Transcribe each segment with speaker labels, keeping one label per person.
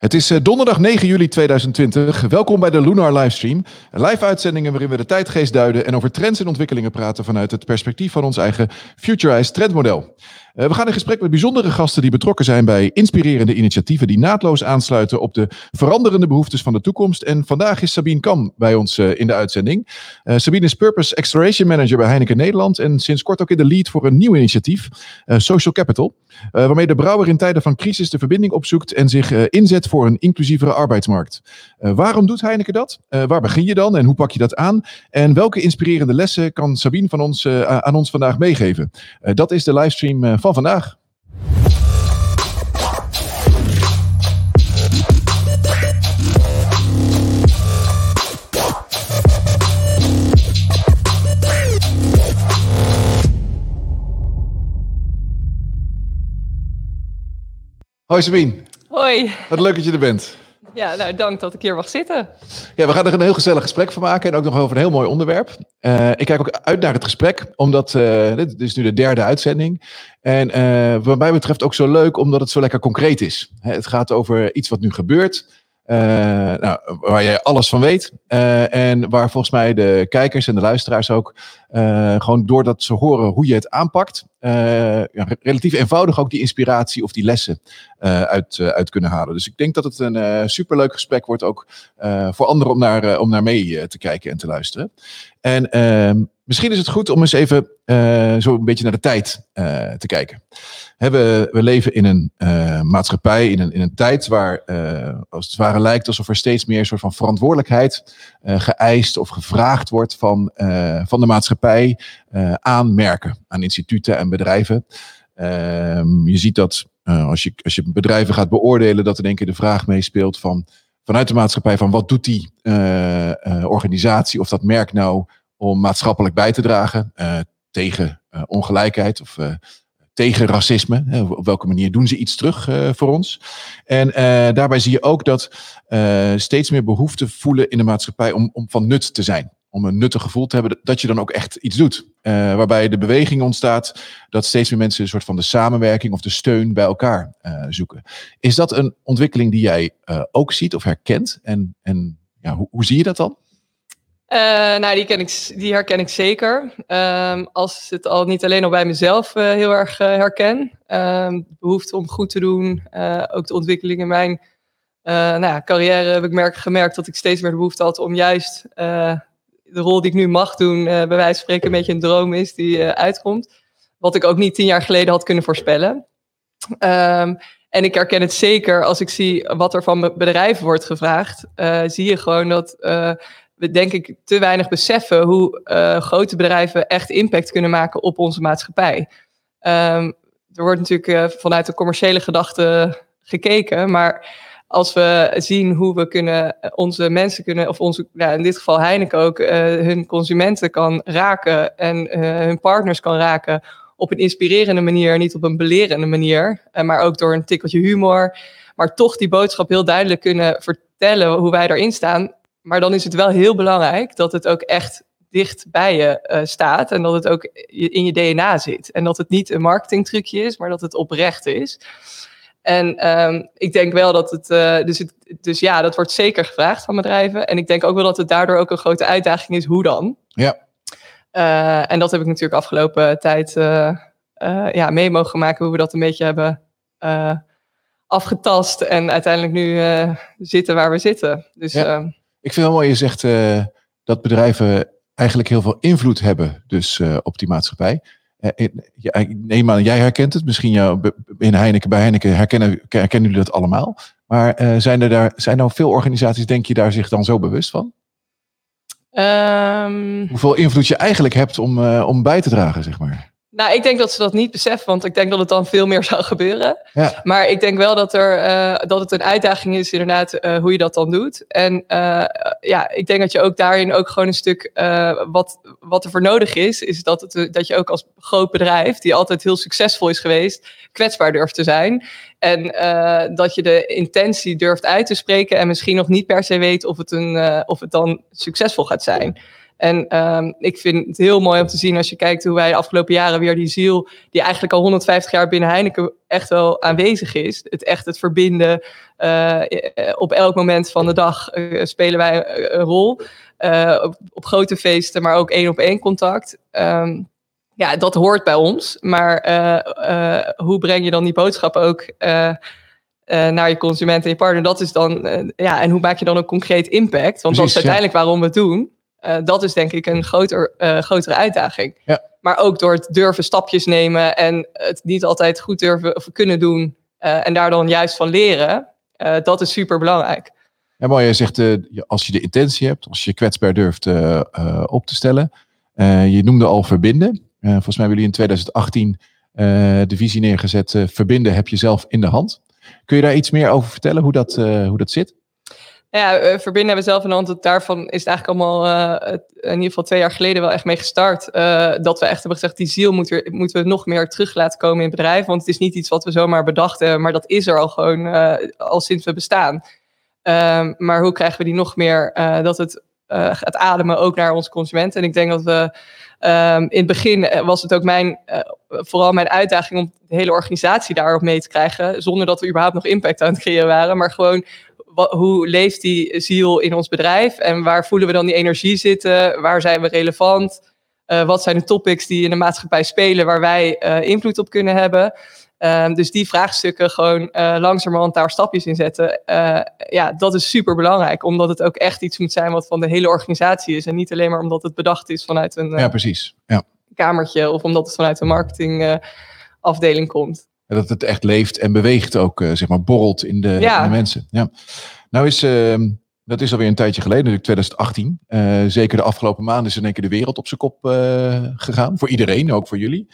Speaker 1: Het is eh, donderdag 9 juli 2020. Welkom bij de Lunar Livestream. Live uitzendingen waarin we de tijdgeest duiden en over trends en ontwikkelingen praten vanuit het perspectief van ons eigen Futurized trendmodel. Uh, we gaan in gesprek met bijzondere gasten die betrokken zijn bij inspirerende initiatieven die naadloos aansluiten op de veranderende behoeftes van de toekomst. En vandaag is Sabine Kam bij ons uh, in de uitzending. Uh, Sabine is Purpose Exploration Manager bij Heineken Nederland en sinds kort ook in de lead voor een nieuw initiatief, Social Capital, waarmee de brouwer in tijden van crisis de verbinding opzoekt en zich inzet voor een inclusievere arbeidsmarkt. waarom doet Heineken dat? waar begin je dan en hoe pak je dat aan? En welke inspirerende lessen kan Sabine van ons, aan ons vandaag meegeven? dat is de livestream van vandaag. Hoi Sabine.
Speaker 2: Hoi.
Speaker 1: Wat leuk dat je er bent.
Speaker 2: Ja, nou dank dat ik hier mag zitten.
Speaker 1: Ja, we gaan er een heel gezellig gesprek van maken en ook nog over een heel mooi onderwerp. Uh, ik kijk ook uit naar het gesprek, omdat uh, dit is nu de derde uitzending. En uh, wat mij betreft ook zo leuk, omdat het zo lekker concreet is. Het gaat over iets wat nu gebeurt. Uh, nou, waar jij alles van weet. Uh, en waar volgens mij de kijkers en de luisteraars ook uh, gewoon doordat ze horen hoe je het aanpakt, ja, relatief eenvoudig ook die inspiratie of die lessen uit, uit kunnen halen. Dus ik denk dat het een superleuk gesprek wordt ook voor anderen om naar, om naar mee te kijken en te luisteren. En ehm, misschien is het goed om eens even uh, zo een beetje naar de tijd uh, te kijken. we, leven in een uh, maatschappij, in een, in een tijd waar als het ware lijkt alsof er steeds meer een soort van verantwoordelijkheid geëist of gevraagd wordt van, van de maatschappij aan merken, aan instituten en bedrijven. Ehm, je ziet dat als, je, als je bedrijven gaat beoordelen, dat er denk ik de vraag meespeelt van vanuit de maatschappij van wat doet die organisatie of dat merk nou om maatschappelijk bij te dragen uh, tegen ongelijkheid of tegen racisme. op welke manier doen ze iets terug voor ons? En daarbij zie je ook dat steeds meer behoefte voelen in de maatschappij om, om van nut te zijn om een nuttig gevoel te hebben dat je dan ook echt iets doet. Waarbij de beweging ontstaat dat steeds meer mensen een soort van de samenwerking of de steun bij elkaar zoeken. Is dat een ontwikkeling die jij ook ziet of herkent? En, en ja, hoe, hoe zie je dat dan?
Speaker 2: Nou, die, ken ik, die herken ik zeker. Um, als het al niet alleen al bij mezelf heel erg herken. Um, behoefte om goed te doen. ook de ontwikkeling in mijn nou ja, carrière heb ik merk, gemerkt dat ik steeds meer de behoefte had om juist de rol die ik nu mag doen, bij wijze van spreken, een beetje een droom is die uitkomt. Wat ik ook niet tien jaar geleden had kunnen voorspellen. Um, en ik herken het zeker als ik zie wat er van bedrijven wordt gevraagd. Zie je gewoon dat we, denk ik, te weinig beseffen hoe grote bedrijven echt impact kunnen maken op onze maatschappij. Um, er wordt natuurlijk vanuit de commerciële gedachte gekeken, maar als we zien hoe we kunnen onze mensen kunnen, of onze, in dit geval Heineken ook, hun consumenten kan raken en hun partners kan raken op een inspirerende manier, niet op een belerende manier, maar ook door een tikkeltje humor, maar toch die boodschap heel duidelijk kunnen vertellen hoe wij erin staan. Maar dan is het wel heel belangrijk dat het ook echt dicht bij je staat en dat het ook in je DNA zit. En dat het niet een marketingtrucje is, maar dat het oprecht is. En um, ik denk wel dat het, uh, dus, het, dus ja, dat wordt zeker gevraagd van bedrijven. En ik denk ook wel dat het daardoor ook een grote uitdaging is, hoe dan?
Speaker 1: Ja.
Speaker 2: Uh, en dat heb ik natuurlijk afgelopen tijd ja, mee mogen maken, hoe we dat een beetje hebben afgetast en uiteindelijk nu zitten waar we zitten. Dus,
Speaker 1: ja.
Speaker 2: Ehm,
Speaker 1: ik vind het mooi, je zegt dat bedrijven eigenlijk heel veel invloed hebben dus, op die maatschappij. Eh, ik neem aan, jij herkent het. Misschien jou, in Heineken, bij Heineken herkennen, herkennen jullie dat allemaal. Maar uh, zijn er daar, zijn nou veel organisaties, denk je, daar zich dan zo bewust van?
Speaker 2: Um,
Speaker 1: Hoeveel invloed je eigenlijk hebt om, uh, om bij te dragen, zeg maar?
Speaker 2: Nou, ik denk dat ze dat niet beseffen, want ik denk dat het dan veel meer zou gebeuren. Ja. Maar ik denk wel dat, er, uh, dat het een uitdaging is, inderdaad, uh, hoe je dat dan doet. En uh, ja, ik denk dat je ook daarin ook gewoon een stuk, wat, wat er voor nodig is, is dat, het, dat je ook als groot bedrijf, die altijd heel succesvol is geweest, kwetsbaar durft te zijn. En dat je de intentie durft uit te spreken en misschien nog niet per se weet of het, een, of het dan succesvol gaat zijn. En ehm, ik vind het heel mooi om te zien als je kijkt hoe wij de afgelopen jaren weer die ziel, die eigenlijk al 150 jaar binnen Heineken echt wel aanwezig is. Het echt het verbinden. Uh, op elk moment van de dag uh, spelen wij een rol. Uh, op, op, grote feesten, maar ook één op één contact. Um, ja, dat hoort bij ons. Maar hoe breng je dan die boodschap ook naar je consument en je partner? Dat is dan, ja, en hoe maak je dan een concreet impact? Want Precies, dat is uiteindelijk ja. waarom we het doen. Uh, dat is denk ik een groter, uh, grotere uitdaging.
Speaker 1: Ja.
Speaker 2: Maar ook door het durven stapjes nemen en het niet altijd goed durven of kunnen doen. Uh, en daar dan juist van leren. dat is super belangrijk.
Speaker 1: Ja, mooi. Je zegt, als je de intentie hebt, als je kwetsbaar durft op te stellen. je noemde al verbinden. volgens mij hebben jullie in 2018 de visie neergezet. verbinden heb je zelf in de hand. Kun je daar iets meer over vertellen, hoe dat, hoe dat zit?
Speaker 2: Ja, uh, verbinden hebben we zelf een hand. Daarvan is het eigenlijk allemaal uh, in ieder geval twee jaar geleden wel echt mee gestart. Uh, dat we echt hebben gezegd, die ziel moeten we nog meer terug laten komen in het bedrijf. Want het is niet iets wat we zomaar bedacht hebben, maar dat is er al gewoon al sinds we bestaan. Ehm, maar hoe krijgen we die nog meer, dat het gaat ademen ook naar onze consumenten? En ik denk dat we um, in het begin was het ook mijn, vooral mijn uitdaging om de hele organisatie daarop mee te krijgen. Zonder dat we überhaupt nog impact aan het creëren waren. Maar gewoon hoe leeft die ziel in ons bedrijf en waar voelen we dan die energie zitten? Waar zijn we relevant? Uh, wat zijn de topics die in de maatschappij spelen waar wij uh, invloed op kunnen hebben? Uh, dus die vraagstukken gewoon uh, langzamerhand daar stapjes in zetten. ja, dat is super belangrijk, omdat het ook echt iets moet zijn wat van de hele organisatie is. En niet alleen maar omdat het bedacht is vanuit een
Speaker 1: ja, precies. Ja.
Speaker 2: kamertje of omdat het vanuit een marketingafdeling komt.
Speaker 1: En dat het echt leeft en beweegt ook, uh, zeg maar, borrelt in de, ja. in de, mensen. Ja. Nou is, uh, dat is alweer een tijdje geleden, natuurlijk 2018. Uh, zeker de afgelopen maanden is in één keer de wereld op zijn kop uh, gegaan. Voor iedereen, ook voor jullie.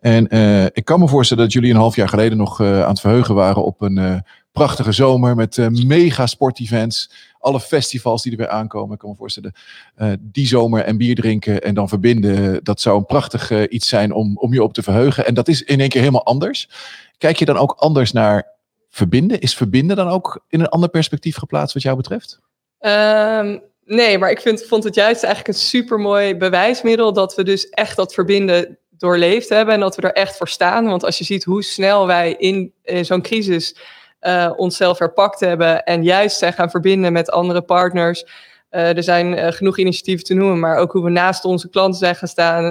Speaker 1: En ik kan me voorstellen dat jullie een half jaar geleden nog aan het verheugen waren op een prachtige zomer met mega sportevents alle festivals die er weer aankomen. Ik kan me voorstellen, uh, die zomer en bier drinken en dan verbinden. Dat zou een prachtig uh, iets zijn om, om je op te verheugen. En dat is in één keer helemaal anders. Kijk je dan ook anders naar verbinden? Is verbinden dan ook in een ander perspectief geplaatst wat jou betreft?
Speaker 2: Um, nee, maar ik vind, vond het juist eigenlijk een supermooi bewijsmiddel dat we dus echt dat verbinden doorleefd hebben en dat we er echt voor staan. Want als je ziet hoe snel wij in, in zo'n crisis uh, onszelf herpakt hebben en juist zijn gaan verbinden met andere partners. Uh, er zijn uh, genoeg initiatieven te noemen, maar ook hoe we naast onze klanten zijn gaan staan.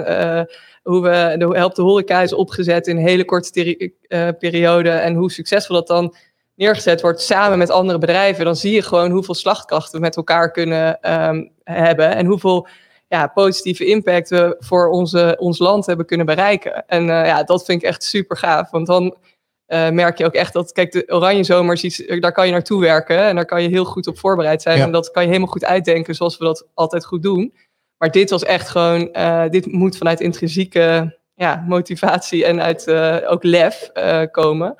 Speaker 2: hoe we de Help de Horeca is opgezet in een hele korte periode. En hoe succesvol dat dan neergezet wordt samen met andere bedrijven. Dan zie je gewoon hoeveel slagkracht we met elkaar kunnen um, hebben. En hoeveel ja, positieve impact we voor onze, ons land hebben kunnen bereiken. En ja, dat vind ik echt super gaaf. Want dan uh, merk je ook echt dat, kijk, de Oranje Zomers, iets, daar kan je naartoe werken en daar kan je heel goed op voorbereid zijn. En dat kan je helemaal goed uitdenken zoals we dat altijd goed doen. Maar dit was echt gewoon, uh, dit moet vanuit intrinsieke ja, motivatie en uit uh, ook lef komen.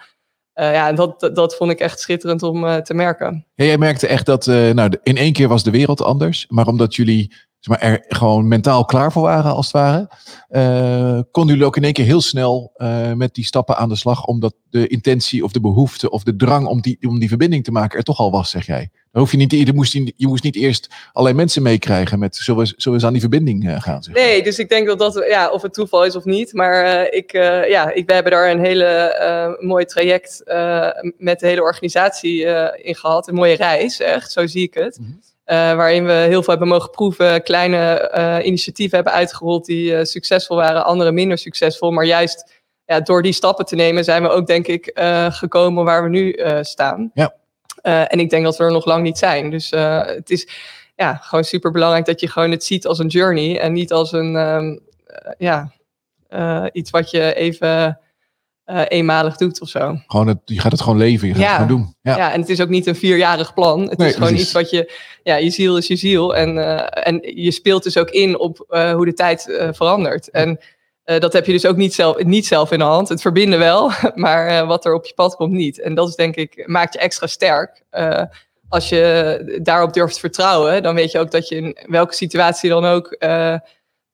Speaker 2: Ja, en dat, dat vond ik echt schitterend om te merken.
Speaker 1: Jij merkte echt dat, nou, in één keer was de wereld anders. Maar omdat jullie zeg maar, er gewoon mentaal klaar voor waren, als het ware. Konden jullie ook in één keer heel snel met die stappen aan de slag, omdat de intentie of de behoefte of de drang om die, om die verbinding te maken er toch al was, zeg jij? Dan hoef je niet, je moest, je moest niet eerst allerlei mensen meekrijgen met zullen we, zullen we aan die verbinding uh, gaan.
Speaker 2: Zeg. Nee, dus ik denk dat dat, ja, of het toeval is of niet, maar ik, ja, ik, we hebben daar een hele mooi traject met de hele organisatie in gehad, een mooie reis, echt, zo zie ik het. Mm -hmm. Uh, waarin we heel veel hebben mogen proeven, kleine uh, initiatieven hebben uitgerold die uh, succesvol waren, andere minder succesvol. Maar juist ja, door die stappen te nemen zijn we ook, denk ik, gekomen waar we nu staan.
Speaker 1: Ja.
Speaker 2: En ik denk dat we er nog lang niet zijn. Dus het is ja, gewoon super belangrijk dat je gewoon het ziet als een journey en niet als een um, ja, iets wat je even uh, eenmalig doet of zo.
Speaker 1: Gewoon het, je gaat het gewoon leven, je gaat
Speaker 2: ja.
Speaker 1: het gewoon doen.
Speaker 2: Ja. ja, en het is ook niet een vierjarig plan. Het nee, is gewoon iets wat je, ja, je ziel is je ziel. En, uh, en je speelt dus ook in op uh, hoe de tijd verandert. En dat heb je dus ook niet zelf, niet zelf in de hand. Het verbinden wel, maar wat er op je pad komt niet. En dat is denk ik, maakt je extra sterk. als je daarop durft vertrouwen, dan weet je ook dat je in welke situatie dan ook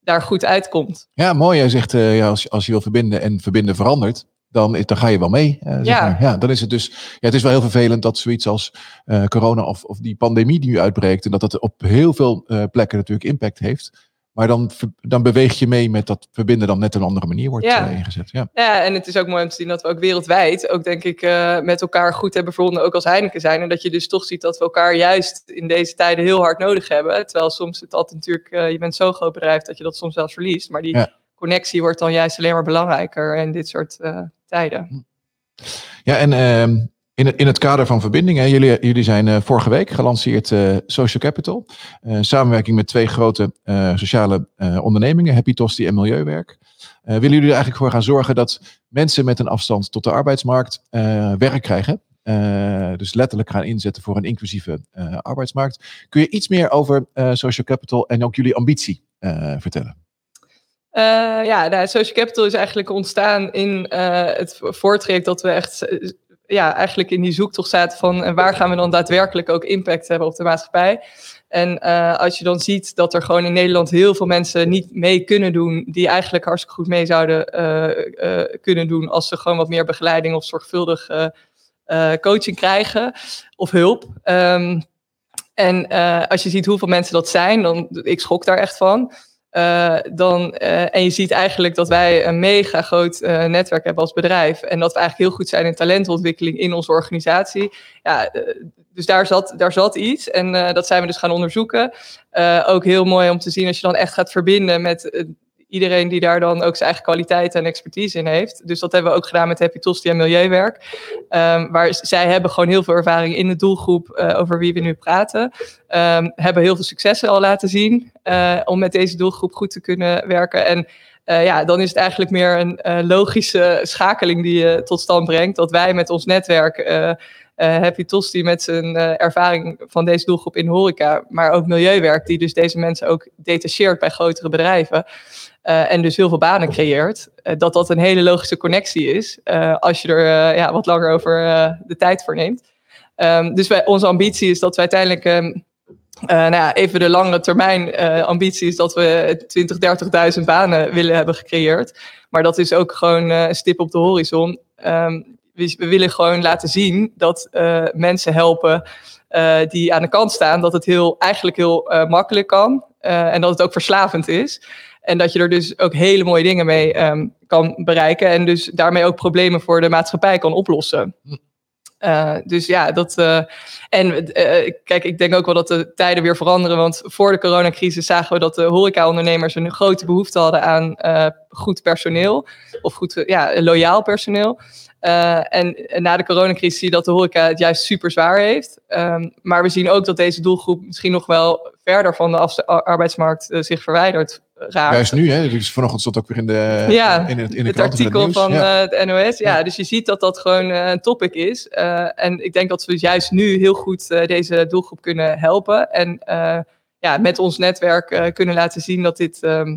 Speaker 2: daar goed uitkomt.
Speaker 1: Ja, mooi. Jij zegt, ja, als, als je wil verbinden en verbinden verandert, dan, dan ga je wel mee. Uh,
Speaker 2: ja.
Speaker 1: Maar. ja, dan is het dus. Ja, het is wel heel vervelend dat zoiets als uh, corona of, of die pandemie die nu uitbreekt. En dat dat op heel veel uh, plekken natuurlijk impact heeft. Maar dan, dan beweeg je mee met dat verbinden dan net een andere manier wordt
Speaker 2: Ja.
Speaker 1: eh, ingezet. Ja.
Speaker 2: Ja, en het is ook mooi om te zien dat we ook wereldwijd ook denk ik eh, met elkaar goed hebben verbonden, ook als Heineken zijn. En dat je dus toch ziet dat we elkaar juist in deze tijden heel hard nodig hebben. Terwijl soms het altijd natuurlijk, eh, je bent zo'n groot bedrijf dat je dat soms zelfs verliest. Maar die
Speaker 1: Ja.
Speaker 2: connectie wordt dan juist alleen maar belangrijker in dit soort tijden.
Speaker 1: Ja, en ehm, in, het, in het kader van verbinding, hè, jullie, jullie zijn eh, vorige week gelanceerd eh, Social Capital. Eh, samenwerking met twee grote sociale ondernemingen, Happy Tosti en Milieuwerk. Willen jullie er eigenlijk voor gaan zorgen dat mensen met een afstand tot de arbeidsmarkt werk krijgen? Dus letterlijk gaan inzetten voor een inclusieve arbeidsmarkt. Kun je iets meer over Social Capital en ook jullie ambitie vertellen?
Speaker 2: Ja, nou, Social Capital is eigenlijk ontstaan in het voortraject dat we echt ja, eigenlijk in die zoektocht zaten van en waar gaan we dan daadwerkelijk ook impact hebben op de maatschappij. En eh, als je dan ziet dat er gewoon in Nederland heel veel mensen niet mee kunnen doen, die eigenlijk hartstikke goed mee zouden eh, eh, kunnen doen als ze gewoon wat meer begeleiding of zorgvuldig coaching krijgen of hulp. Ehm, en als je ziet hoeveel mensen dat zijn, dan ik schrok daar echt van. Eh, dan, eh, en je ziet eigenlijk dat wij een mega groot eh, netwerk hebben als bedrijf. En dat we eigenlijk heel goed zijn in talentontwikkeling in onze organisatie. Ja, dus daar zat, daar zat iets. En dat zijn we dus gaan onderzoeken. Ook heel mooi om te zien als je dan echt gaat verbinden met iedereen die daar dan ook zijn eigen kwaliteiten en expertise in heeft. Dus dat hebben we ook gedaan met Happy Tosti en Milieuwerk. Ehm, waar zij hebben gewoon heel veel ervaring in de doelgroep eh, over wie we nu praten. Ehm, hebben heel veel successen al laten zien eh, om met deze doelgroep goed te kunnen werken. En eh, ja, dan is het eigenlijk meer een logische schakeling die je tot stand brengt. Dat wij met ons netwerk, Happy Tosti met zijn eh, ervaring van deze doelgroep in horeca, maar ook Milieuwerk, die dus deze mensen ook detacheert bij grotere bedrijven. eh, en dus heel veel banen creëert, eh, dat dat een hele logische connectie is. eh, als je er eh, ja, wat langer over eh, de tijd voor neemt. Ehm, dus wij, onze ambitie is dat we uiteindelijk ehm, eh, nou ja, even de lange termijn eh, ambitie is dat we 20, 30.000 banen willen hebben gecreëerd. Maar dat is ook gewoon eh, een stip op de horizon. Ehm, we, we willen gewoon laten zien dat eh, mensen helpen eh, die aan de kant staan, dat het heel, eigenlijk heel eh, makkelijk kan en dat het ook verslavend is. En dat je er dus ook hele mooie dingen mee ehm, kan bereiken en dus daarmee ook problemen voor de maatschappij kan oplossen. Eh, dus ja, dat. eh, en kijk, ik denk ook wel dat de tijden weer veranderen. Want voor de coronacrisis zagen we dat de horecaondernemers een grote behoefte hadden aan goed personeel. Of goed, ja, loyaal personeel. Eh, en, en na de coronacrisis zie je dat de horeca het juist super zwaar heeft. Ehm, maar we zien ook dat deze doelgroep misschien nog wel verder van de arbeidsmarkt eh, zich verwijderd raakt.
Speaker 1: Juist nu, hè? Dus vanochtend stond ook weer in de,
Speaker 2: Ja,
Speaker 1: in het, in de
Speaker 2: het artikel van
Speaker 1: Ja.
Speaker 2: eh, het NOS. Ja,
Speaker 1: Ja.
Speaker 2: dus je ziet dat dat gewoon eh, een topic is. Eh, en ik denk dat we juist nu heel goed eh, deze doelgroep kunnen helpen. En eh, ja, met ons netwerk eh, kunnen laten zien dat dit ehm,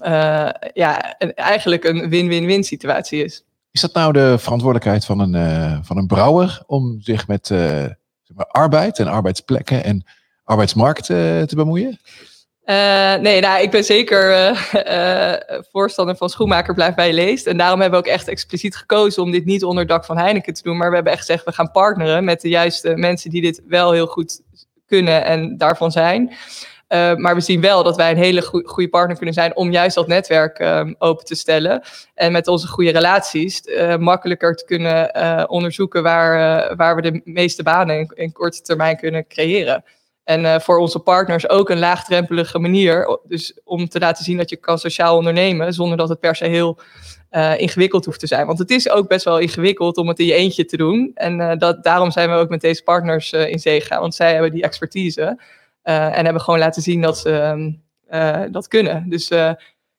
Speaker 2: eh, ja, een- eigenlijk een win-win-win situatie is.
Speaker 1: Is dat nou de verantwoordelijkheid van een, eh, van een brouwer om zich met eh, arbeid en arbeidsplekken en arbeidsmarkt eh, te bemoeien?
Speaker 2: Nee, nou, ik ben zeker voorstander van schoenmaker blijft bij leest. En daarom hebben we ook echt expliciet gekozen om dit niet onder dak van Heineken te doen. Maar we hebben echt gezegd, we gaan partneren met de juiste mensen die dit wel heel goed kunnen en daarvan zijn. Eh, maar we zien wel dat wij een hele goe- goede partner kunnen zijn om juist dat netwerk ehm, open te stellen. En met onze goede relaties eh, makkelijker te kunnen eh, onderzoeken waar, waar we de meeste banen in, korte termijn kunnen creëren. En voor onze partners ook een laagdrempelige manier. Dus om te laten zien dat je kan sociaal ondernemen zonder dat het per se heel ingewikkeld hoeft te zijn. Want het is ook best wel ingewikkeld om het in je eentje te doen. En dat, daarom zijn we ook met deze partners in zee gegaan. Want zij hebben die expertise. Eh, en hebben gewoon laten zien dat ze ehm, eh, dat kunnen. Dus eh,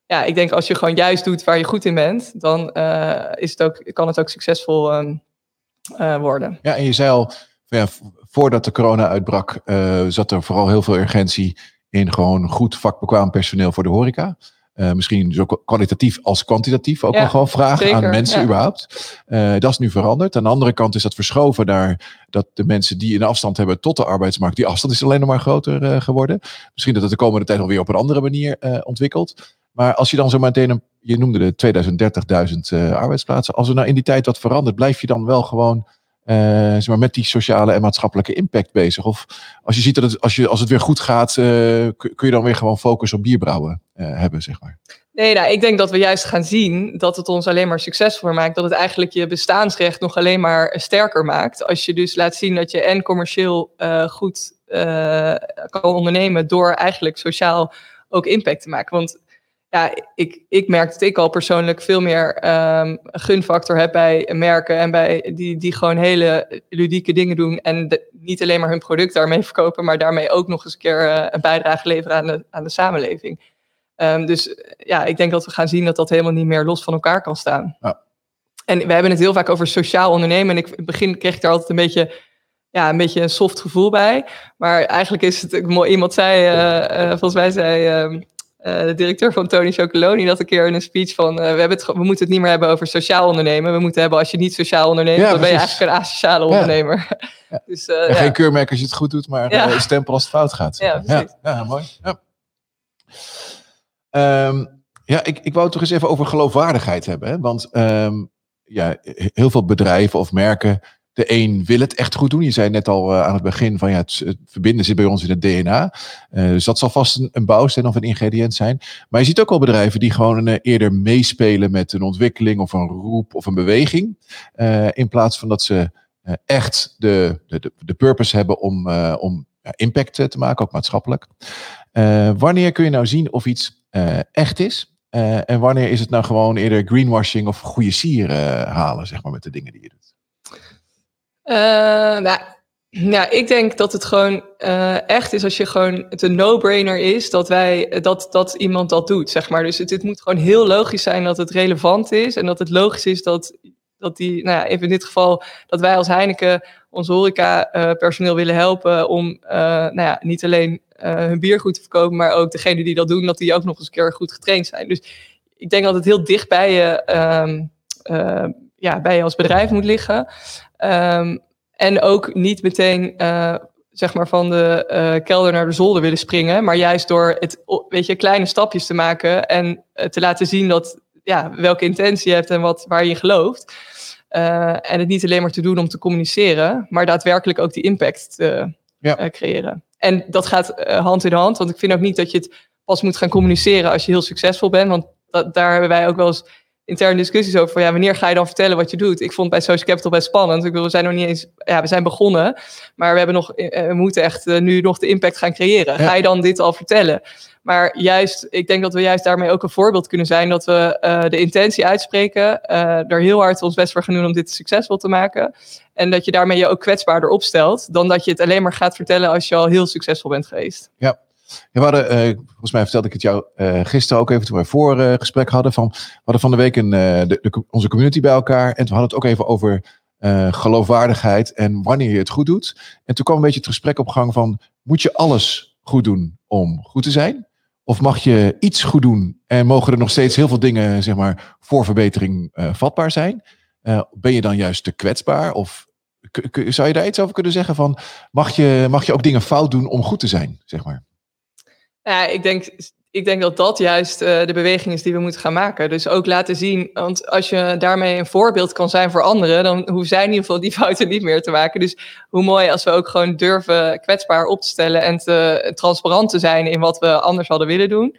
Speaker 2: ja, ik denk als je gewoon juist doet waar je goed in bent, dan is het ook, kan het ook succesvol ehm, eh, worden.
Speaker 1: Ja, en je zei al, ja, voordat de corona uitbrak, zat er vooral heel veel urgentie in gewoon goed vakbekwaam personeel voor de horeca. Eh, misschien zo kwalitatief als kwantitatief ook
Speaker 2: Ja,
Speaker 1: nog gewoon vragen
Speaker 2: zeker,
Speaker 1: aan mensen
Speaker 2: ja.
Speaker 1: überhaupt. Eh, dat is nu veranderd. Aan de andere kant is dat verschoven naar dat de mensen die een afstand hebben tot de arbeidsmarkt, die afstand is alleen nog maar groter eh, geworden. Misschien dat het de komende tijd alweer op een andere manier ontwikkelt. Maar als je dan zo meteen, een, je noemde de 2030.000 eh arbeidsplaatsen. Als er nou in die tijd wat verandert, blijf je dan wel gewoon uh, zeg maar, met die sociale en maatschappelijke impact bezig? Of als je ziet dat het, als, je, als het weer goed gaat, uh, kun je dan weer gewoon focus op bierbrouwen uh, hebben, zeg maar?
Speaker 2: Nee, nou, ik denk dat we juist gaan zien dat het ons alleen maar succesvoller maakt. Dat het eigenlijk je bestaansrecht nog alleen maar sterker maakt. Als je dus laat zien dat je en commercieel goed kan ondernemen door eigenlijk sociaal ook impact te maken. Want ja, ik, ik merk dat ik al persoonlijk veel meer um, gunfactor heb bij merken en bij die, die gewoon hele ludieke dingen doen. En niet alleen maar hun product daarmee verkopen, maar daarmee ook nog eens een keer uh, een bijdrage leveren aan de, aan de samenleving. Um, dus ja, ik denk dat we gaan zien dat dat helemaal niet meer los van elkaar kan staan. Ja. En we hebben het heel vaak over sociaal ondernemen. En ik, in het begin kreeg ik daar altijd een beetje ja, een beetje een soft gevoel bij. Maar eigenlijk is het mooi. Iemand zei, uh, uh, volgens mij zei uh, de directeur van Tony Chocoloni dat een keer in een speech van: we, hebben het, we moeten het niet meer hebben over sociaal ondernemen. We moeten hebben als je niet sociaal onderneemt, ja, dan ben je eigenlijk een asociale ondernemer.
Speaker 1: Ja. dus, ja. Geen keurmerk als je het goed doet, maar een stempel als het fout gaat. Ja, mooi. Ja. Um, ja, ik, ik wou het toch eens even over geloofwaardigheid hebben. Hè? Want um, ja, heel veel bedrijven of merken de een wil het echt goed doen. Je zei net al uh, aan het begin van ja, het, verbinden zit bij ons in het DNA. Uh, dus dat zal vast een, een bouwsteen of een ingrediënt zijn. Maar je ziet ook al bedrijven die gewoon uh, eerder meespelen met een ontwikkeling of een roep of een beweging. in plaats van dat ze echt de, de, de purpose hebben om, om impact te maken, ook maatschappelijk. wanneer kun je nou zien of iets echt is? en wanneer is het nou gewoon eerder greenwashing of goede sier halen, zeg maar, met de dingen die je doet?
Speaker 2: Uh, nou, ik denk dat het gewoon uh, echt is als je gewoon het een no-brainer is dat wij dat, dat iemand dat doet, zeg maar. Dus het, moet gewoon heel logisch zijn dat het relevant is en dat het logisch is dat, dat die, nou ja, even in dit geval, dat wij als Heineken ons horeca uh, personeel willen helpen om nou ja, niet alleen hun bier goed te verkopen, maar ook degene die dat doen, dat die ook nog eens een keer goed getraind zijn. Dus ik denk dat het heel dicht bij je, um, ja, bij je als bedrijf moet liggen. Um, en ook niet meteen uh, zeg maar van de uh, kelder naar de zolder willen springen, maar juist door het, weet je, kleine stapjes te maken en uh, te laten zien dat, ja, welke intentie je hebt en wat, waar je gelooft. en het niet alleen maar te doen om te communiceren, maar daadwerkelijk ook die impact te ja. creëren. En dat gaat hand in hand, want ik vind ook niet dat je het pas moet gaan communiceren als je heel succesvol bent, want dat, daar hebben wij ook wel eens interne discussies over van ja, wanneer ga je dan vertellen wat je doet? Ik vond bij Social Capital best spannend. Ik bedoel, we zijn nog niet eens, ja, we zijn begonnen, maar we hebben nog, eh, we moeten echt uh, nu nog de impact gaan creëren. Ga je dan dit al vertellen? Maar juist, ik denk dat we juist daarmee ook een voorbeeld kunnen zijn dat we uh, de intentie uitspreken, er heel hard ons best voor gaan doen om dit succesvol te maken. En dat je daarmee je ook kwetsbaarder opstelt dan dat je het alleen maar gaat vertellen als je al heel succesvol bent geweest.
Speaker 1: Ja, we hadden, uh, volgens mij vertelde ik het jou uh, gisteren ook even toen we voor uh, gesprek hadden. Van, we hadden van de week een, de, de, onze community bij elkaar. En toen hadden het ook even over geloofwaardigheid en wanneer je het goed doet. En toen kwam een beetje het gesprek op gang van, moet je alles goed doen om goed te zijn? Of mag je iets goed doen en mogen er nog steeds heel veel dingen zeg maar, voor verbetering vatbaar zijn? ben je dan juist te kwetsbaar? Of zou je daar iets over kunnen zeggen van, mag je, mag je ook dingen fout doen om goed te zijn, zeg maar?
Speaker 2: Ja, ik denk, ik denk dat dat juist uh, de beweging is die we moeten gaan maken. Dus ook laten zien, want als je daarmee een voorbeeld kan zijn voor anderen, dan hoeven zij in ieder geval die fouten niet meer te maken. Dus hoe mooi als we ook gewoon durven kwetsbaar op te stellen en te, transparant te zijn in wat we anders hadden willen doen.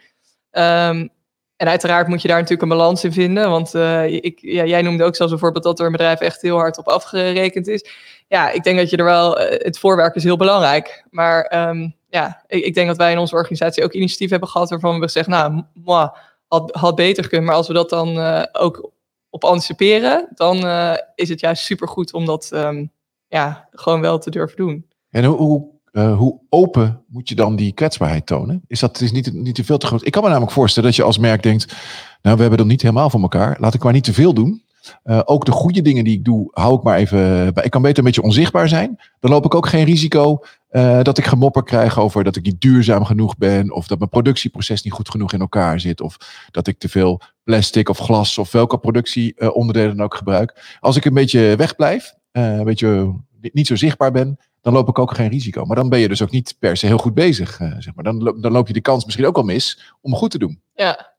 Speaker 2: Um, en uiteraard moet je daar natuurlijk een balans in vinden. Want uh, ik, ja, jij noemde ook zelfs een voorbeeld dat er een bedrijf echt heel hard op afgerekend is. Ja, ik denk dat je er wel. Uh, het voorwerk is heel belangrijk. Maar um, ja, ik, ik, denk dat wij in onze organisatie ook initiatief hebben gehad waarvan we zeggen, nou, had, had beter kunnen. Maar als we dat dan uh, ook op anticiperen, dan uh, is het juist supergoed om dat um, ja, gewoon wel te durven doen.
Speaker 1: En hoe, hoe, uh, hoe, open moet je dan die kwetsbaarheid tonen? Is dat is niet, niet te veel te groot? Ik kan me namelijk voorstellen dat je als merk denkt, nou, we hebben het niet helemaal voor elkaar. Laat ik maar niet te veel doen. Uh, ook de goede dingen die ik doe, hou ik maar even bij. Ik kan beter een beetje onzichtbaar zijn. Dan loop ik ook geen risico uh, dat ik gemopper krijg over dat ik niet duurzaam genoeg ben. Of dat mijn productieproces niet goed genoeg in elkaar zit. Of dat ik te veel plastic of glas of welke productieonderdelen dan ook gebruik. Als ik een beetje wegblijf, een beetje niet zo zichtbaar ben, dan loop ik ook geen risico. Maar dan ben je dus ook niet per se heel goed bezig. zeg maar. dan, dan loop je de kans misschien ook al mis om goed te doen.
Speaker 2: Ja,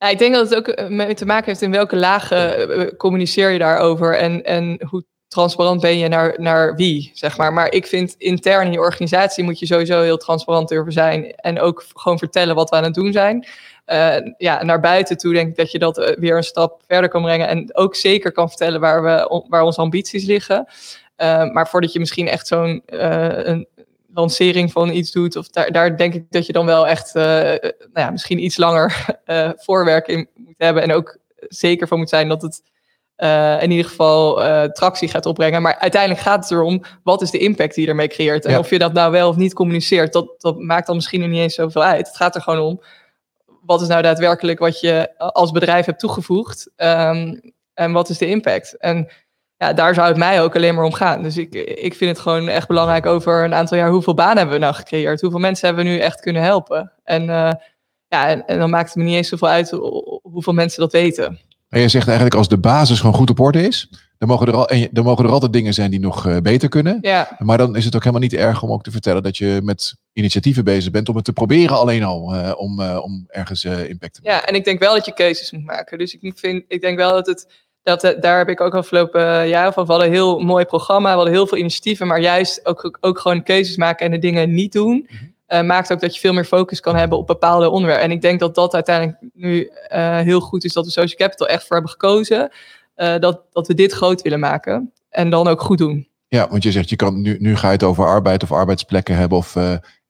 Speaker 2: ja, ik denk dat het ook mee te maken heeft in welke lagen communiceer je daarover en, en hoe transparant ben je naar, naar wie, zeg maar. Maar ik vind intern in je organisatie moet je sowieso heel transparant durven zijn. En ook gewoon vertellen wat we aan het doen zijn. Uh, ja, naar buiten toe denk ik dat je dat eh, weer een stap verder kan brengen. En ook zeker kan vertellen waar, we, waar onze ambities liggen. Uh, maar voordat je misschien echt zo'n een lancering van iets doet, of daar, daar denk ik dat je dan wel echt nou ja, misschien iets langer voorwerk in moet hebben. En ook zeker van moet zijn dat het uh, in ieder geval uh, tractie gaat opbrengen. Maar uiteindelijk gaat het erom, wat is de impact die je ermee creëert? En of je dat nou wel of niet communiceert, dat, dat maakt dan misschien nog niet eens zoveel uit. Het gaat er gewoon om, wat is nou daadwerkelijk wat je als bedrijf hebt toegevoegd? Um, en wat is de impact? En ja, daar zou het mij ook alleen maar om gaan. Dus ik, ik vind het gewoon echt belangrijk over een aantal jaar, hoeveel banen hebben we nou gecreëerd? Hoeveel mensen hebben we nu echt kunnen helpen? En uh, ja, en, en, dan maakt het me niet eens zoveel uit hoeveel mensen dat weten.
Speaker 1: En je zegt eigenlijk als de basis gewoon goed op orde is, dan mogen er, al, en dan mogen er altijd dingen zijn die nog uh, beter kunnen.
Speaker 2: Ja.
Speaker 1: Maar dan is het ook helemaal niet erg om ook te vertellen dat je met initiatieven bezig bent om het te proberen alleen al, uh, om, uh, om ergens impact te
Speaker 2: maken. Ja, en ik denk wel dat je keuzes moet maken. Dus ik, vind, ik denk wel dat het, dat, daar heb ik ook afgelopen jaren van, we hadden een heel mooi programma, we hadden heel veel initiatieven, maar juist ook, ook gewoon keuzes maken en de dingen niet doen. -hmm uh, maakt ook dat je veel meer focus kan hebben op bepaalde onderwerpen. En ik denk dat dat uiteindelijk nu uh, heel goed is dat we Social Capital echt voor hebben gekozen. Uh, dat, dat we dit groot willen maken en dan ook goed doen.
Speaker 1: Ja, want je zegt, je kan, nu, nu ga je het over arbeid of arbeidsplekken hebben of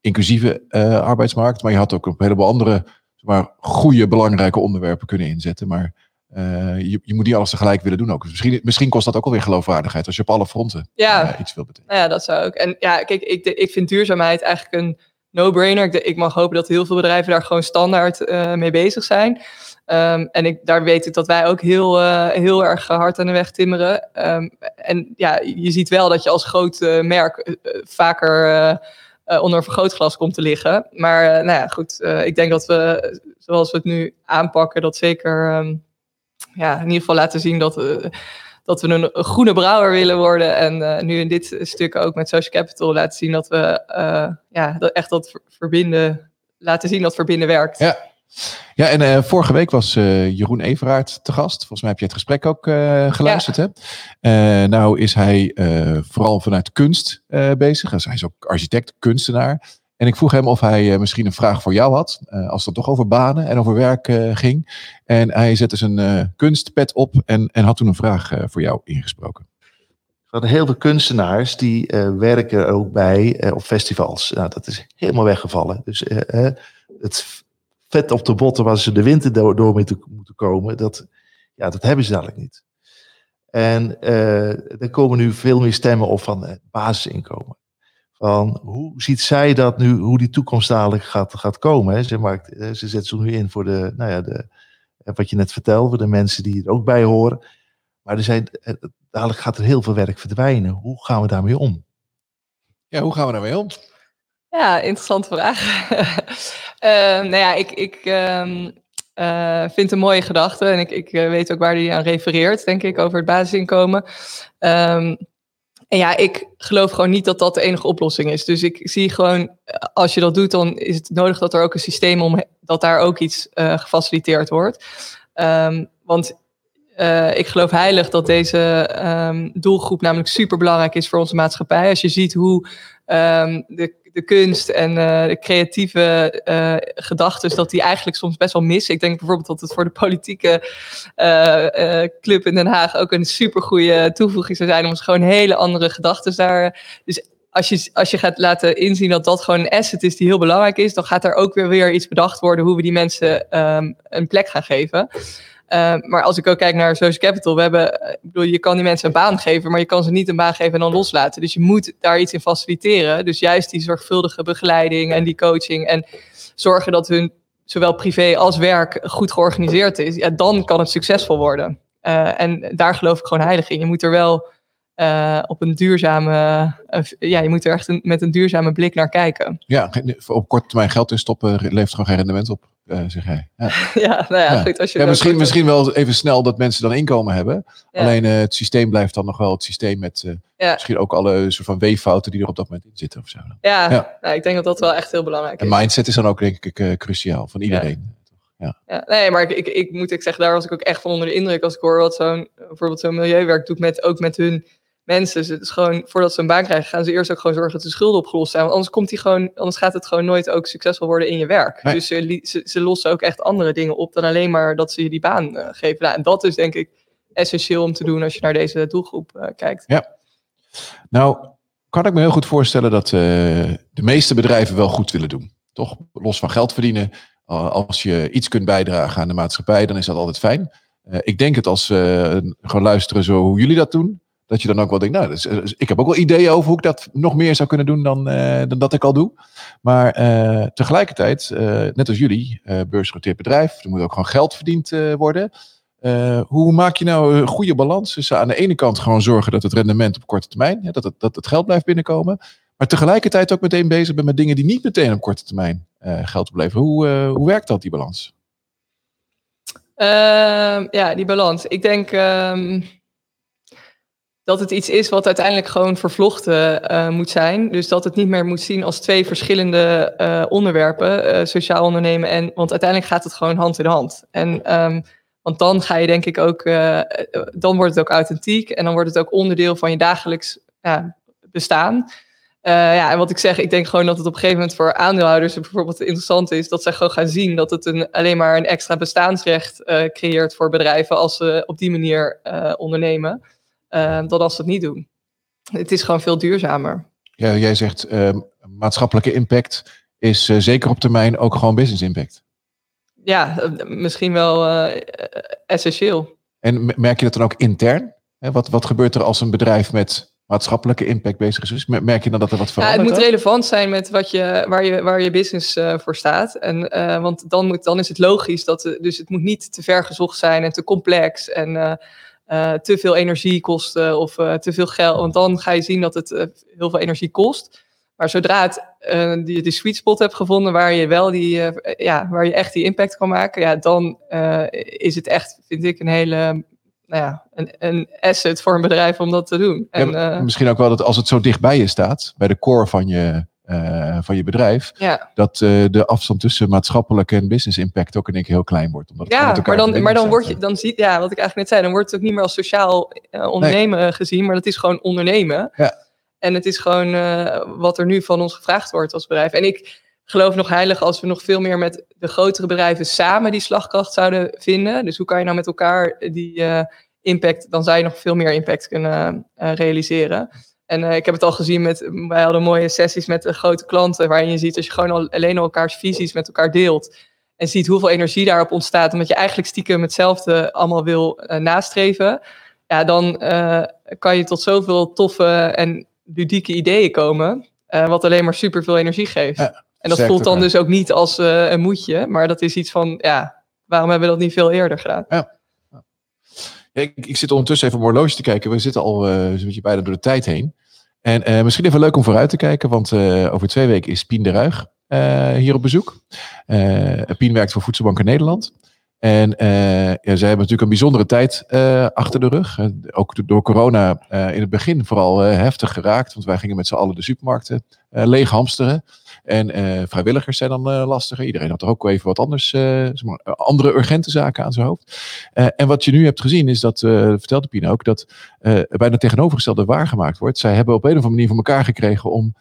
Speaker 1: inclusieve arbeidsmarkt. Maar je had ook op een heleboel andere maar, goede, belangrijke onderwerpen kunnen inzetten. Maar je, je moet niet alles tegelijk willen doen ook. Dus misschien, misschien kost dat ook alweer geloofwaardigheid als je op alle fronten
Speaker 2: ja.
Speaker 1: iets wil betekenen.
Speaker 2: Ja, dat zou ook. En ja, kijk, ik, ik vind duurzaamheid eigenlijk een no-brainer. Ik, ik, mag hopen dat heel veel bedrijven daar gewoon standaard uh, mee bezig zijn. Um, en ik, daar weet ik dat wij ook heel, heel erg hard aan de weg timmeren. Um, en ja, je ziet wel dat je als groot merk vaker onder een vergrootglas komt te liggen. Maar nou ja, goed, ik denk dat we, zoals we het nu aanpakken, dat zeker um, ja, in ieder geval laten zien dat dat we een, groene brouwer willen worden. En uh, nu in dit stuk ook met Social Capital laten zien dat we uh, ja, dat echt dat verbinden, laten zien dat verbinden werkt.
Speaker 1: Ja, ja en uh, vorige week was Jeroen Everaert te gast. Volgens mij heb je het gesprek ook geluisterd. Ja. Hè? nou is hij vooral vanuit kunst bezig. Dus hij is ook architect, kunstenaar. En ik vroeg hem of hij uh, misschien een vraag voor jou had, uh, als het toch over banen en over werk uh, ging. En hij zette zijn kunstpet op en, en had toen een vraag voor jou ingesproken.
Speaker 3: We hadden heel veel kunstenaars die werken ook bij op festivals. Nou, dat is helemaal weggevallen. Dus het vet op de botten waar ze de winter door, door moeten, moeten komen, dat, ja, dat hebben ze dadelijk niet. En er komen nu veel meer stemmen op van basisinkomen van hoe ziet zij dat nu, hoe die toekomst dadelijk gaat, gaat komen. Hè? Ze, maakt, ze zet ze nu in voor de, nou ja, de, wat je net vertelde, de mensen die er ook bij horen. Maar er zijn, dadelijk gaat er heel veel werk verdwijnen. Hoe gaan we daarmee om?
Speaker 1: Ja, hoe gaan we daarmee om?
Speaker 2: Ja, interessante vraag. uh, nou ja, ik, ik um, uh, vind het een mooie gedachte en ik, ik weet ook waar die aan refereert, denk ik, over het basisinkomen. Um, en ja, ik geloof gewoon niet dat dat de enige oplossing is. Dus ik zie gewoon, als je dat doet, dan is het nodig dat er ook een systeem om, dat daar ook iets uh, gefaciliteerd wordt. Um, want uh, ik geloof heilig dat deze um, doelgroep namelijk super belangrijk is voor onze maatschappij. Als je ziet hoe um, de de kunst en uh, de creatieve uh, gedachten, dat die eigenlijk soms best wel missen. Ik denk bijvoorbeeld dat het voor de politieke uh, club in Den Haag ook een supergoeie toevoeging zou zijn om gewoon hele andere gedachten daar. Dus als je, als je gaat laten inzien dat dat gewoon een asset is die heel belangrijk is, dan gaat er ook weer, weer iets bedacht worden hoe we die mensen um, een plek gaan geven. Uh, maar als ik ook kijk naar Social Capital, we hebben, ik bedoel, je kan die mensen een baan geven, maar je kan ze niet een baan geven en dan loslaten. Dus je moet daar iets in faciliteren. Dus juist die zorgvuldige begeleiding en die coaching en zorgen dat hun zowel privé als werk goed georganiseerd is, ja, dan kan het succesvol worden. Uh, en daar geloof ik gewoon heilig in. Je moet er wel uh, op een duurzame, ja, je moet er echt een, met een duurzame blik naar kijken.
Speaker 1: Ja, op korte termijn geld in stoppen levert gewoon geen rendement op uh, zeg jij.
Speaker 2: Ja, ja nou ja, ja. goed. Als je
Speaker 1: ja, misschien, misschien wel even snel dat mensen dan inkomen hebben. Alleen het systeem blijft dan nog wel het systeem met misschien ook alle soort van weeffouten die er op dat moment in zitten of zo.
Speaker 2: Ja, Nou, ik denk dat dat wel echt heel belangrijk
Speaker 1: is. En mindset is dan ook denk ik cruciaal van iedereen.
Speaker 2: Ja. ja. nee, maar ik, ik, ik, moet ik zeggen, daar was ik ook echt van onder de indruk als ik hoor wat zo'n bijvoorbeeld zo'n milieuwerk doet met ook met hun mensen, ze- is gewoon, voordat ze een baan krijgen, gaan ze eerst ook gewoon zorgen dat de schulden opgelost zijn. Want anders, komt die gewoon, anders gaat het gewoon nooit ook succesvol worden in je werk.
Speaker 1: Nee.
Speaker 2: Dus ze, ze, ze lossen ook echt andere dingen op dan alleen maar dat ze je die baan eh, geven. Nou, en dat is denk ik essentieel om te doen als je naar deze doelgroep eh, kijkt.
Speaker 1: Nou, kan ik me heel goed voorstellen dat eh, de meeste bedrijven wel goed willen doen. Toch? Los van geld verdienen. Als je iets kunt bijdragen aan de maatschappij, dan is dat altijd fijn. Ik denk het als we gewoon luisteren zo hoe jullie dat doen. Dat je dan ook wel denkt, nou, dus, dus ik heb ook wel ideeën over hoe ik dat nog meer zou kunnen doen dan, uh, dan dat ik al doe. Maar uh, tegelijkertijd, net als jullie, beursgenoteerd bedrijf, er moet ook gewoon geld verdiend worden. Hoe maak je nou een goede balans tussen aan de ene kant gewoon zorgen dat het rendement op korte termijn, hè, dat, het, dat het geld blijft binnenkomen, maar tegelijkertijd ook meteen bezig bent met dingen die niet meteen op korte termijn geld opleveren. Hoe, hoe werkt dat, die balans?
Speaker 2: Uh, ja, die balans. Ik denk um, dat het iets is wat uiteindelijk gewoon vervlochten uh, moet zijn. Dus dat het niet meer moet zien als twee verschillende uh, onderwerpen, sociaal ondernemen en, want uiteindelijk gaat het gewoon hand in hand. En um, want dan ga je denk ik ook, dan wordt het ook authentiek en dan wordt het ook onderdeel van je dagelijks bestaan. Ja, en wat ik zeg, ik denk gewoon dat het op een gegeven moment voor aandeelhouders bijvoorbeeld interessant is dat zij gewoon gaan zien dat het een, alleen maar een extra bestaansrecht creëert voor bedrijven als ze op die manier ondernemen, dan als ze het niet doen. Het is gewoon veel duurzamer.
Speaker 1: Ja, jij zegt maatschappelijke impact is zeker op termijn ook gewoon business impact
Speaker 2: ja, misschien wel uh, essentieel.
Speaker 1: En merk je dat dan ook intern? Wat, wat gebeurt er als een bedrijf met maatschappelijke impact bezig is? Merk je dan dat er wat verandert?
Speaker 2: Ja, het moet relevant zijn met wat je, waar, je, waar je business uh, voor staat. En, uh, want dan, moet, dan is het logisch dat dus het moet niet te ver gezocht zijn en te complex en te veel energie kosten of te veel geld. Want dan ga je zien dat het heel veel energie kost. Maar zodra het, die, die sweet spot hebt gevonden waar je wel die, ja, waar je echt die impact kan maken, ja, dan is het echt, vind ik, een hele, nou ja, een, een asset voor een bedrijf om dat te doen. En,
Speaker 1: ja, misschien ook wel dat als het zo dichtbij je staat, bij de core van je, van je bedrijf,
Speaker 2: ja.
Speaker 1: dat de afstand tussen maatschappelijke en business impact ook in één keer heel klein wordt. Omdat
Speaker 2: ja, maar dan, maar dan word je, dan ziet, ja, wat ik eigenlijk net zei, dan wordt het ook niet meer als sociaal ondernemen nee. gezien, maar dat is gewoon ondernemen.
Speaker 1: Ja.
Speaker 2: En het is gewoon wat er nu van ons gevraagd wordt als bedrijf. En ik geloof nog heilig als we nog veel meer met de grotere bedrijven samen die slagkracht zouden vinden. Dus hoe kan je nou met elkaar die impact, dan zou je nog veel meer impact kunnen realiseren. En ik heb het al gezien met, wij hadden mooie sessies met de grote klanten, waarin je ziet als je gewoon al, alleen al elkaars visies met elkaar deelt. En ziet hoeveel energie daarop ontstaat, omdat je eigenlijk stiekem hetzelfde allemaal wil nastreven. Ja, dan kan je tot zoveel toffe en ludieke ideeën komen, wat alleen maar super veel energie geeft.
Speaker 1: Ja,
Speaker 2: en dat voelt dan dus ook niet als een moedje, maar dat is iets van, ja, waarom hebben we dat niet veel eerder gedaan?
Speaker 1: Ja. ik, ik, zit ondertussen even op mijn horloge te kijken. We zitten al uh, zo'n beetje bijna door de tijd heen. En misschien even leuk om vooruit te kijken, want over twee weken is Pien de Ruig hier op bezoek. Pien werkt voor Voedselbank Nederland. En ja, zij hebben natuurlijk een bijzondere tijd achter de rug. Ook door corona in het begin vooral heftig geraakt. Want wij gingen met z'n allen de supermarkten leeg hamsteren. En vrijwilligers zijn dan lastiger. Iedereen had er ook even wat anders, zeg maar, andere urgente zaken aan zijn hoofd. en wat je nu hebt gezien is dat, vertelde Pien ook, dat bijna tegenovergestelde waargemaakt wordt. Zij hebben op een of andere manier voor elkaar gekregen om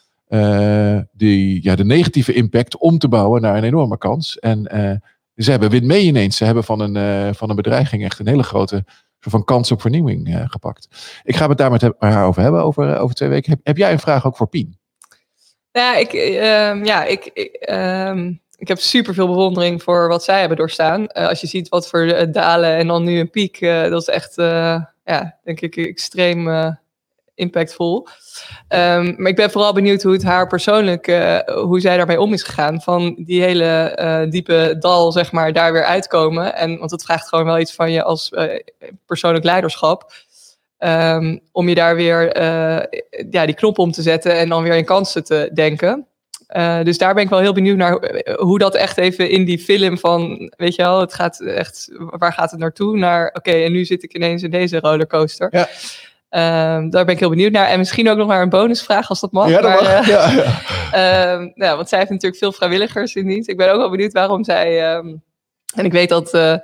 Speaker 1: die, ja, de negatieve impact om te bouwen naar een enorme kans. En ze hebben win mee ineens. Ze hebben van een, uh, van een bedreiging echt een hele grote soort van kans op vernieuwing uh, gepakt. Ik ga het daar met haar over hebben over, uh, over twee weken. Heb, heb, jij een vraag ook voor Pien?
Speaker 2: Ja, ik, uh, ja, ik, ik, ik heb super veel bewondering voor wat zij hebben doorstaan. als je ziet wat voor dalen en dan nu een piek, dat is echt, ja, denk ik, extreem impactvol. Um, maar ik ben vooral benieuwd hoe het haar persoonlijk, hoe zij daarmee om is gegaan. Van die hele diepe dal, zeg maar, daar weer uitkomen. En, want het vraagt gewoon wel iets van je als persoonlijk leiderschap. Um, om je daar weer ja, die knop om te zetten en dan weer in kansen te denken. dus daar ben ik wel heel benieuwd naar hoe dat echt even in die film van, weet je wel, het gaat echt, waar gaat het naartoe? Naar, oké, okay, en nu zit ik ineens in deze rollercoaster.
Speaker 1: Ja.
Speaker 2: Um, daar ben ik heel benieuwd naar. En misschien ook nog maar een bonusvraag als dat mag.
Speaker 1: Ja, dat
Speaker 2: maar,
Speaker 1: mag.
Speaker 2: Uh,
Speaker 1: ja, ja.
Speaker 2: um, nou, want zij heeft natuurlijk veel vrijwilligers in dienst. Ik ben ook wel benieuwd waarom zij... Um, en ik weet dat uh,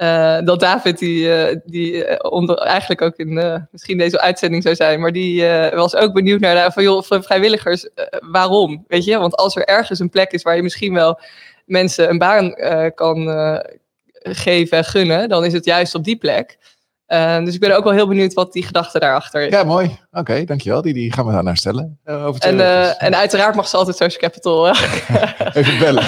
Speaker 2: eh, dat David, die, eh, die eh, onder, eigenlijk ook in misschien deze uitzending zou zijn, maar die was ook benieuwd naar van, joh, vrijwilligers. waarom? Weet je, want als er ergens een plek is waar je misschien wel mensen een baan kan geven en gunnen, dan is het juist op die plek. Eh, dus ik ben ook wel heel benieuwd wat die gedachte daarachter is.
Speaker 1: Ja, mooi. Oké, dankjewel. Die, die gaan we daarnaar stellen. eh, over
Speaker 2: En, eh, en uiteraard mag ze altijd Social Capital
Speaker 1: Even bellen.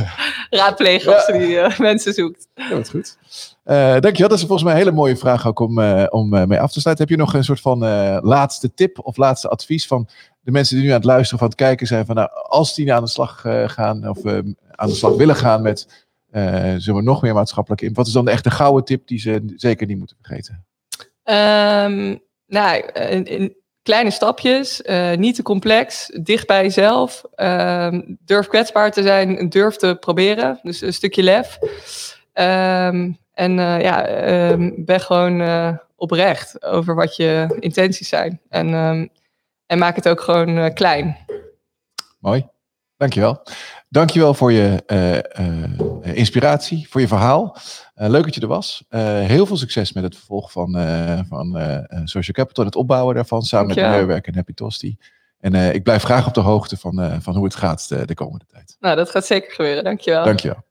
Speaker 2: raadplegen als ze die eh, mensen zoekt.
Speaker 1: Ja, wat goed. Dankjewel. Dat is volgens mij een hele mooie vraag ook om, om mee af te sluiten. Heb je nog een soort van laatste tip of laatste advies van de mensen die nu aan het luisteren of aan het kijken zijn van nou, als die aan de slag gaan of eh, aan de slag willen gaan met zullen we nog meer maatschappelijke impact. Wat is dan de echte gouden tip die ze zeker niet moeten vergeten?
Speaker 2: Ehm, nou, in, in kleine stapjes, eh, niet te complex, dicht bij jezelf. Ehm, durf kwetsbaar te zijn, durf te proberen. Dus een stukje lef. Ehm, en eh, ja, ben gewoon eh, oprecht over wat je intenties zijn. En, en maak het ook gewoon eh, klein.
Speaker 1: Mooi. Dankjewel. Dankjewel voor je eh, eh, inspiratie, voor je verhaal. Eh, leuk dat je er was. Heel veel succes met het vervolg van, van Social Capital en het opbouwen daarvan samen met. Milieuwerk en Happy Tosti. En ik blijf graag op de hoogte van, van hoe het gaat de, de komende tijd.
Speaker 2: Nou, dat gaat zeker gebeuren. Dankjewel.
Speaker 1: Dankjewel.